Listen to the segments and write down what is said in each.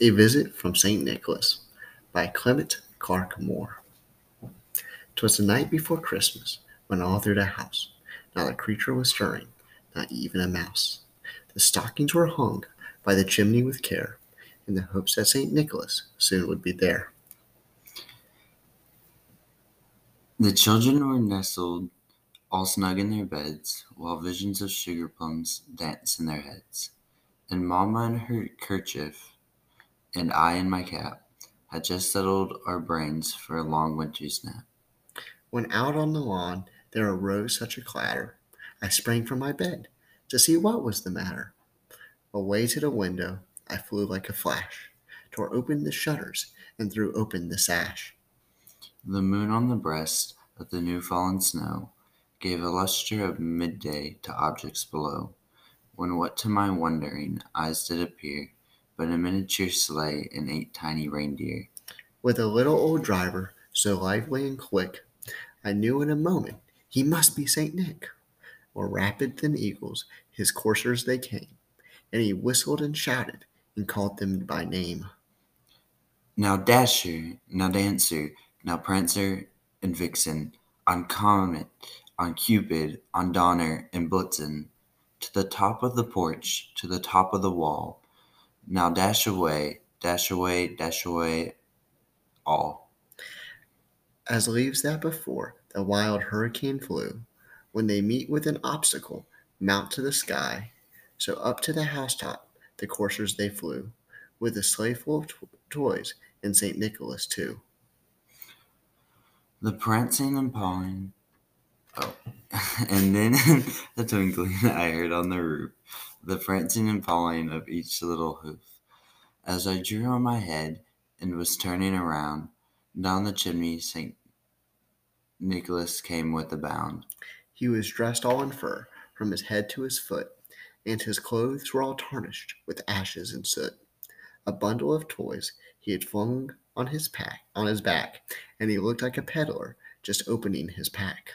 A Visit from St. Nicholas by Clement Clarke Moore. 'Twas the night before Christmas, when all through the house not a creature was stirring, not even a mouse. The stockings were hung by the chimney with care, in the hopes that St. Nicholas soon would be there. The children were nestled all snug in their beds, while visions of sugar plums danced in their heads. And mamma in her kerchief, and I in my cap, had just settled our brains for a long winter's nap. When out on the lawn there arose such a clatter, I sprang from my bed to see what was the matter. Away to the window I flew like a flash, tore open the shutters, and threw open the sash. The moon on the breast of the new fallen snow gave a lustre of midday to objects below, when what to my wondering eyes did appear but a miniature sleigh and eight tiny reindeer. With a little old driver, so lively and quick, I knew in a moment he must be St. Nick. More rapid than eagles, his coursers they came, and he whistled and shouted and called them by name. Now Dasher, now Dancer, now Prancer and Vixen, on Comet, on Cupid, on Donner and Blitzen, to the top of the porch, to the top of the wall. Now dash away, dash away, dash away, all. As leaves that before the wild hurricane flew, when they meet with an obstacle, mount to the sky. So up to the housetop the coursers they flew, with a sleigh full of to- toys and St. Nicholas too. The prancing and pawing. Oh, and then the twinkling I heard on the roof, the prancing and pawing of each little hoof. As I drew on my head and was turning around, down the chimney St. Nicholas came with a bound. He was dressed all in fur, from his head to his foot, and his clothes were all tarnished with ashes and soot. A bundle of toys he had flung on his pack on his back, and he looked like a peddler just opening his pack.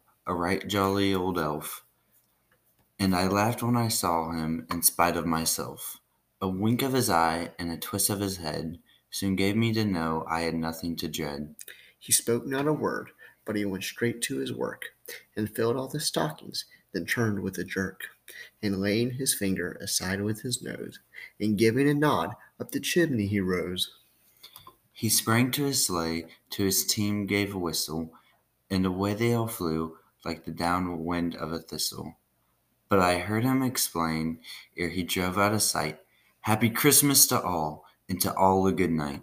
a right jolly old elf, and I laughed when I saw him in spite of myself. A wink of his eye and a twist of his head soon gave me to know I had nothing to dread. He spoke not a word, but he went straight to his work, and filled all the stockings, then turned with a jerk, and laying his finger aside with his nose, and giving a nod, up the chimney he rose. He sprang to his sleigh, to his team gave a whistle, and away they all flew like the down wind of a thistle. But I heard him explain, ere he drove out of sight, Happy Christmas to all, and to all a good night.